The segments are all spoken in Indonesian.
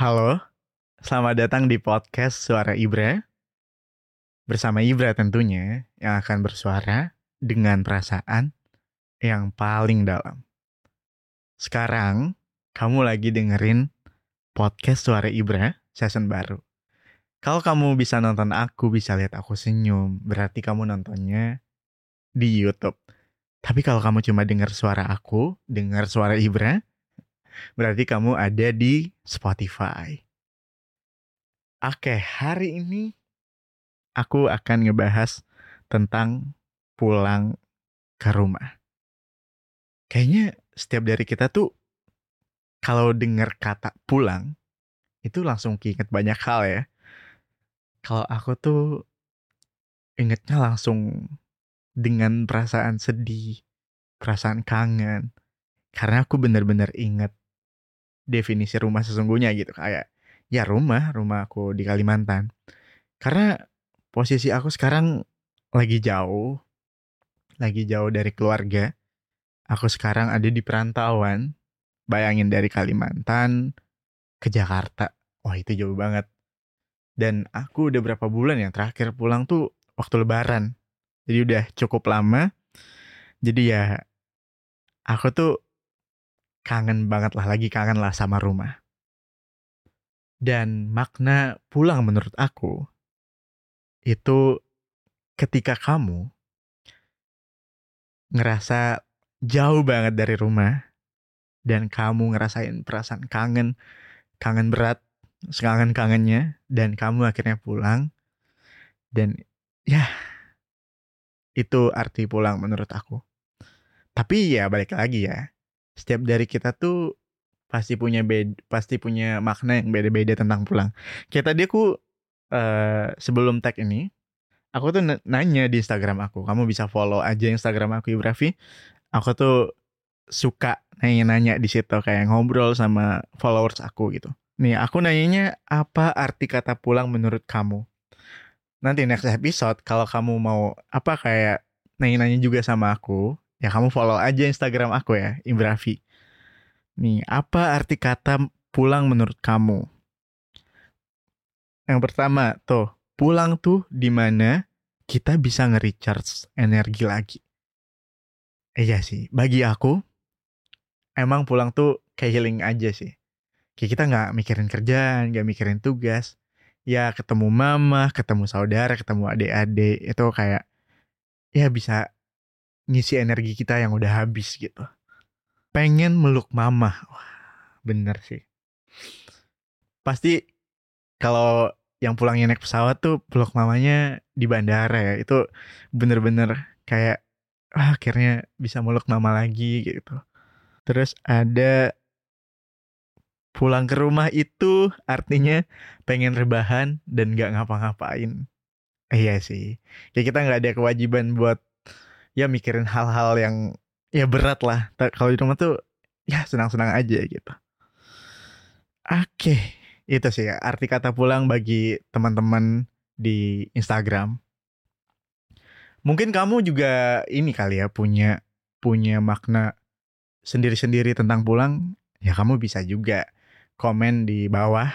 Halo, selamat datang di podcast Suara Ibra. Bersama Ibra tentunya yang akan bersuara dengan perasaan yang paling dalam. Sekarang, kamu lagi dengerin podcast Suara Ibra season baru. Kalau kamu bisa nonton aku, bisa lihat aku senyum, berarti kamu nontonnya di YouTube. Tapi kalau kamu cuma dengar suara aku, dengar suara Ibra, berarti kamu ada di Spotify. Oke, hari ini aku akan ngebahas tentang pulang ke rumah. Kayaknya setiap dari kita tuh kalau dengar kata pulang itu langsung keinget banyak hal ya. Kalau aku tuh ingetnya langsung dengan perasaan sedih, perasaan kangen. Karena aku bener-bener inget definisi rumah sesungguhnya gitu. Kayak ya rumah, rumah aku di Kalimantan. Karena posisi aku sekarang lagi jauh, lagi jauh dari keluarga. Aku sekarang ada di perantauan. Bayangin dari Kalimantan ke Jakarta. Wah itu jauh banget. Dan aku udah berapa bulan yang terakhir pulang tuh waktu lebaran. Jadi udah cukup lama. Jadi ya aku tuh kangen banget lah, lagi kangen lah sama rumah. Dan makna pulang menurut aku itu ketika kamu ngerasa jauh banget dari rumah dan kamu ngerasain perasaan kangen, kangen berat, sekangen-kangennya dan kamu akhirnya pulang dan ya itu arti pulang menurut aku. Tapi ya balik lagi ya. Setiap dari kita tuh pasti punya beda, pasti punya makna yang beda-beda tentang pulang. Kayak tadi aku uh, sebelum tag ini, aku tuh nanya di Instagram aku. Kamu bisa follow aja Instagram aku Ibrafi. Aku tuh suka nanya-nanya di situ kayak ngobrol sama followers aku gitu. Nih, aku nanyanya apa arti kata pulang menurut kamu? Nanti next episode kalau kamu mau apa kayak nanya-nanya juga sama aku, ya kamu follow aja Instagram aku ya, Ibrafi. Nih, apa arti kata pulang menurut kamu? Yang pertama, tuh, pulang tuh di mana kita bisa nge-recharge energi lagi. Iya sih, bagi aku, emang pulang tuh kayak healing aja sih. Kayak kita nggak mikirin kerjaan, nggak mikirin tugas. Ya ketemu mama, ketemu saudara, ketemu adik-adik, itu kayak ya bisa ngisi energi kita yang udah habis gitu. Pengen meluk mama. Wah, bener sih. Pasti kalau yang pulangnya naik pesawat tuh peluk mamanya di bandara ya. Itu bener-bener kayak ah, akhirnya bisa meluk mama lagi gitu. Terus ada pulang ke rumah itu artinya pengen rebahan dan gak ngapa-ngapain. Iya sih. Kayak kita nggak ada kewajiban buat ya mikirin hal-hal yang ya berat lah. Kalau di rumah tuh ya senang-senang aja gitu. Oke, itu sih ya, arti kata pulang bagi teman-teman di Instagram. Mungkin kamu juga ini kali ya punya punya makna sendiri-sendiri tentang pulang. Ya kamu bisa juga komen di bawah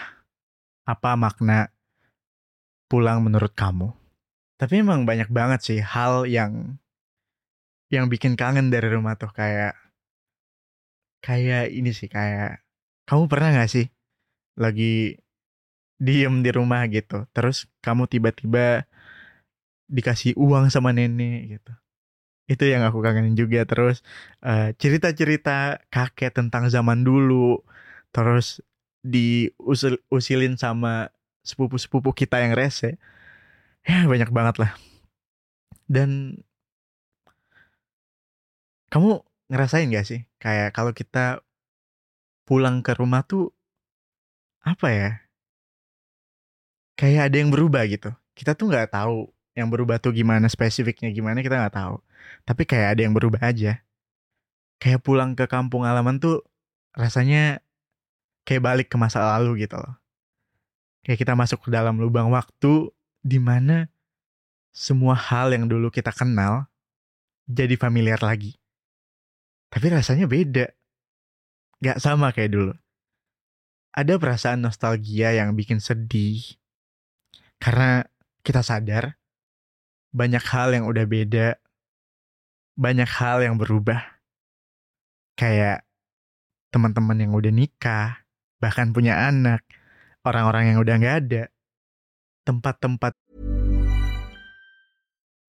apa makna pulang menurut kamu. Tapi emang banyak banget sih hal yang yang bikin kangen dari rumah tuh kayak kayak ini sih kayak kamu pernah gak sih lagi diem di rumah gitu terus kamu tiba-tiba dikasih uang sama nenek? Gitu. Itu yang aku kangenin juga terus uh, cerita-cerita kakek tentang zaman dulu terus diusil usilin sama sepupu-sepupu kita yang rese ya banyak banget lah. Dan kamu ngerasain gak sih kayak kalau kita pulang ke rumah tuh apa ya? Kayak ada yang berubah gitu. Kita tuh nggak tahu yang berubah tuh gimana spesifiknya gimana kita nggak tahu. Tapi kayak ada yang berubah aja. Kayak pulang ke kampung halaman tuh rasanya kayak balik ke masa lalu gitu loh. Kayak kita masuk ke dalam lubang waktu di mana semua hal yang dulu kita kenal jadi familiar lagi. Tapi rasanya beda. Gak sama kayak dulu. Ada perasaan nostalgia yang bikin sedih. Karena kita sadar banyak hal yang udah beda. Banyak hal yang berubah. Kayak teman-teman yang udah nikah, bahkan punya anak, orang-orang yang udah nggak ada, tempat-tempat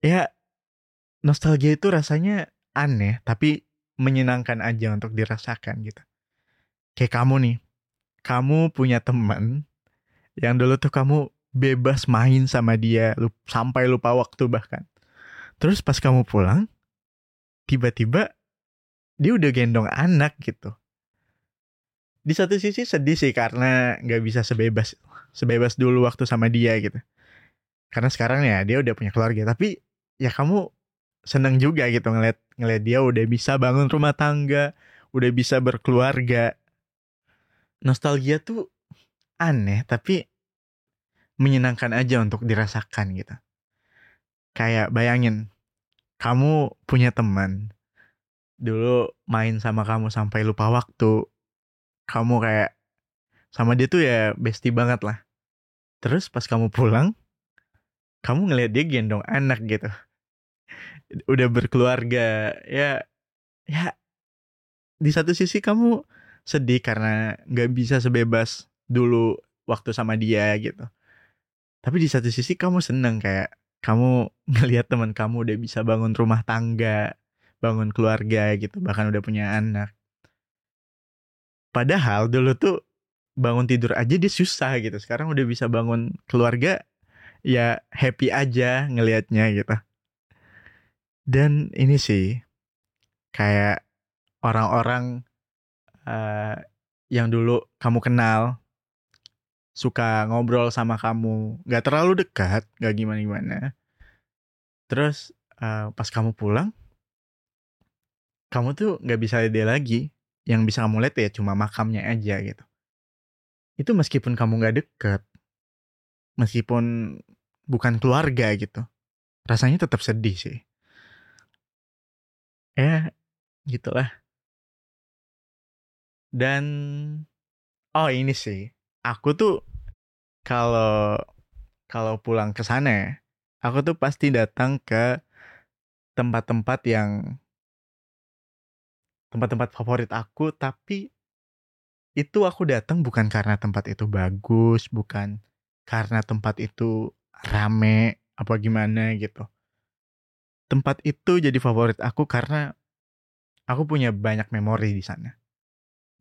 Ya, nostalgia itu rasanya aneh, tapi menyenangkan aja untuk dirasakan gitu. Kayak kamu nih, kamu punya teman yang dulu tuh kamu bebas main sama dia sampai lupa waktu bahkan. Terus pas kamu pulang, tiba-tiba dia udah gendong anak gitu di satu sisi sedih sih karena nggak bisa sebebas sebebas dulu waktu sama dia gitu karena sekarang ya dia udah punya keluarga tapi ya kamu seneng juga gitu ngeliat ngeliat dia udah bisa bangun rumah tangga udah bisa berkeluarga nostalgia tuh aneh tapi menyenangkan aja untuk dirasakan gitu kayak bayangin kamu punya teman dulu main sama kamu sampai lupa waktu kamu kayak sama dia tuh ya bestie banget lah. Terus pas kamu pulang, kamu ngeliat dia gendong anak gitu. Udah berkeluarga, ya ya di satu sisi kamu sedih karena nggak bisa sebebas dulu waktu sama dia gitu. Tapi di satu sisi kamu seneng kayak kamu ngelihat teman kamu udah bisa bangun rumah tangga, bangun keluarga gitu, bahkan udah punya anak. Padahal dulu tuh bangun tidur aja dia susah gitu. Sekarang udah bisa bangun keluarga ya happy aja ngelihatnya gitu. Dan ini sih kayak orang-orang eh, yang dulu kamu kenal suka ngobrol sama kamu nggak terlalu dekat nggak gimana gimana terus eh, pas kamu pulang kamu tuh nggak bisa dia lagi yang bisa kamu lihat ya cuma makamnya aja gitu. Itu meskipun kamu nggak deket, meskipun bukan keluarga gitu, rasanya tetap sedih sih. Ya, gitulah. Dan oh ini sih, aku tuh kalau kalau pulang ke sana ya, aku tuh pasti datang ke tempat-tempat yang tempat-tempat favorit aku tapi itu aku datang bukan karena tempat itu bagus bukan karena tempat itu rame apa gimana gitu tempat itu jadi favorit aku karena aku punya banyak memori di sana.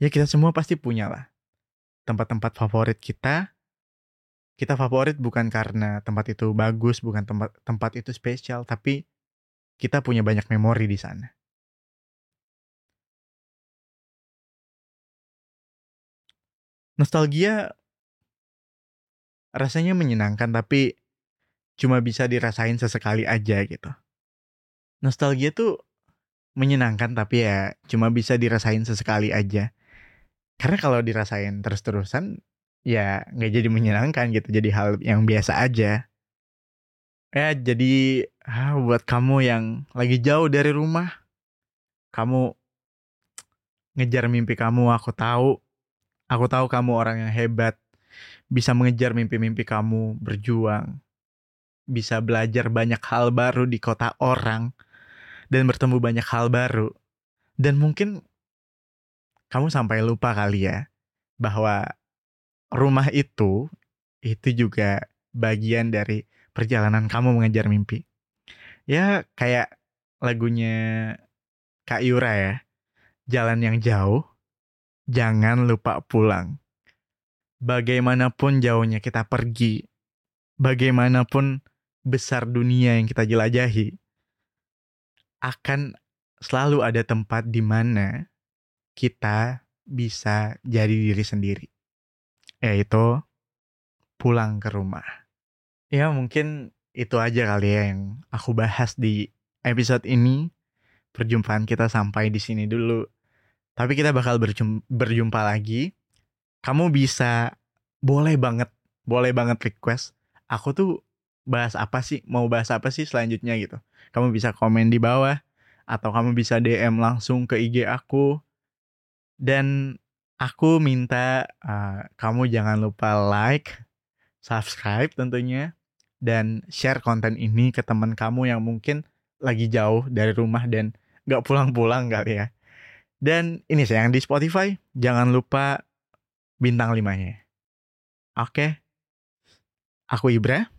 Ya kita semua pasti punya lah tempat-tempat favorit kita. Kita favorit bukan karena tempat itu bagus bukan tempat tempat itu spesial tapi kita punya banyak memori di sana. Nostalgia rasanya menyenangkan tapi cuma bisa dirasain sesekali aja gitu. Nostalgia tuh menyenangkan tapi ya cuma bisa dirasain sesekali aja. Karena kalau dirasain terus-terusan ya nggak jadi menyenangkan gitu, jadi hal yang biasa aja. Ya jadi ah, buat kamu yang lagi jauh dari rumah, kamu ngejar mimpi kamu, aku tahu. Aku tahu kamu orang yang hebat, bisa mengejar mimpi-mimpi kamu, berjuang, bisa belajar banyak hal baru di kota orang, dan bertemu banyak hal baru. Dan mungkin kamu sampai lupa kali ya, bahwa rumah itu, itu juga bagian dari perjalanan kamu mengejar mimpi. Ya kayak lagunya Kak Yura ya, jalan yang jauh, jangan lupa pulang. Bagaimanapun jauhnya kita pergi, bagaimanapun besar dunia yang kita jelajahi, akan selalu ada tempat di mana kita bisa jadi diri sendiri. Yaitu pulang ke rumah. Ya mungkin itu aja kali ya yang aku bahas di episode ini. Perjumpaan kita sampai di sini dulu. Tapi kita bakal berjum- berjumpa lagi. Kamu bisa boleh banget, boleh banget request. Aku tuh bahas apa sih? Mau bahas apa sih selanjutnya gitu? Kamu bisa komen di bawah atau kamu bisa DM langsung ke IG aku. Dan aku minta uh, kamu jangan lupa like, subscribe tentunya dan share konten ini ke teman kamu yang mungkin lagi jauh dari rumah dan gak pulang-pulang kali ya. Dan ini sayang di Spotify, jangan lupa bintang limanya. Oke, aku Ibra.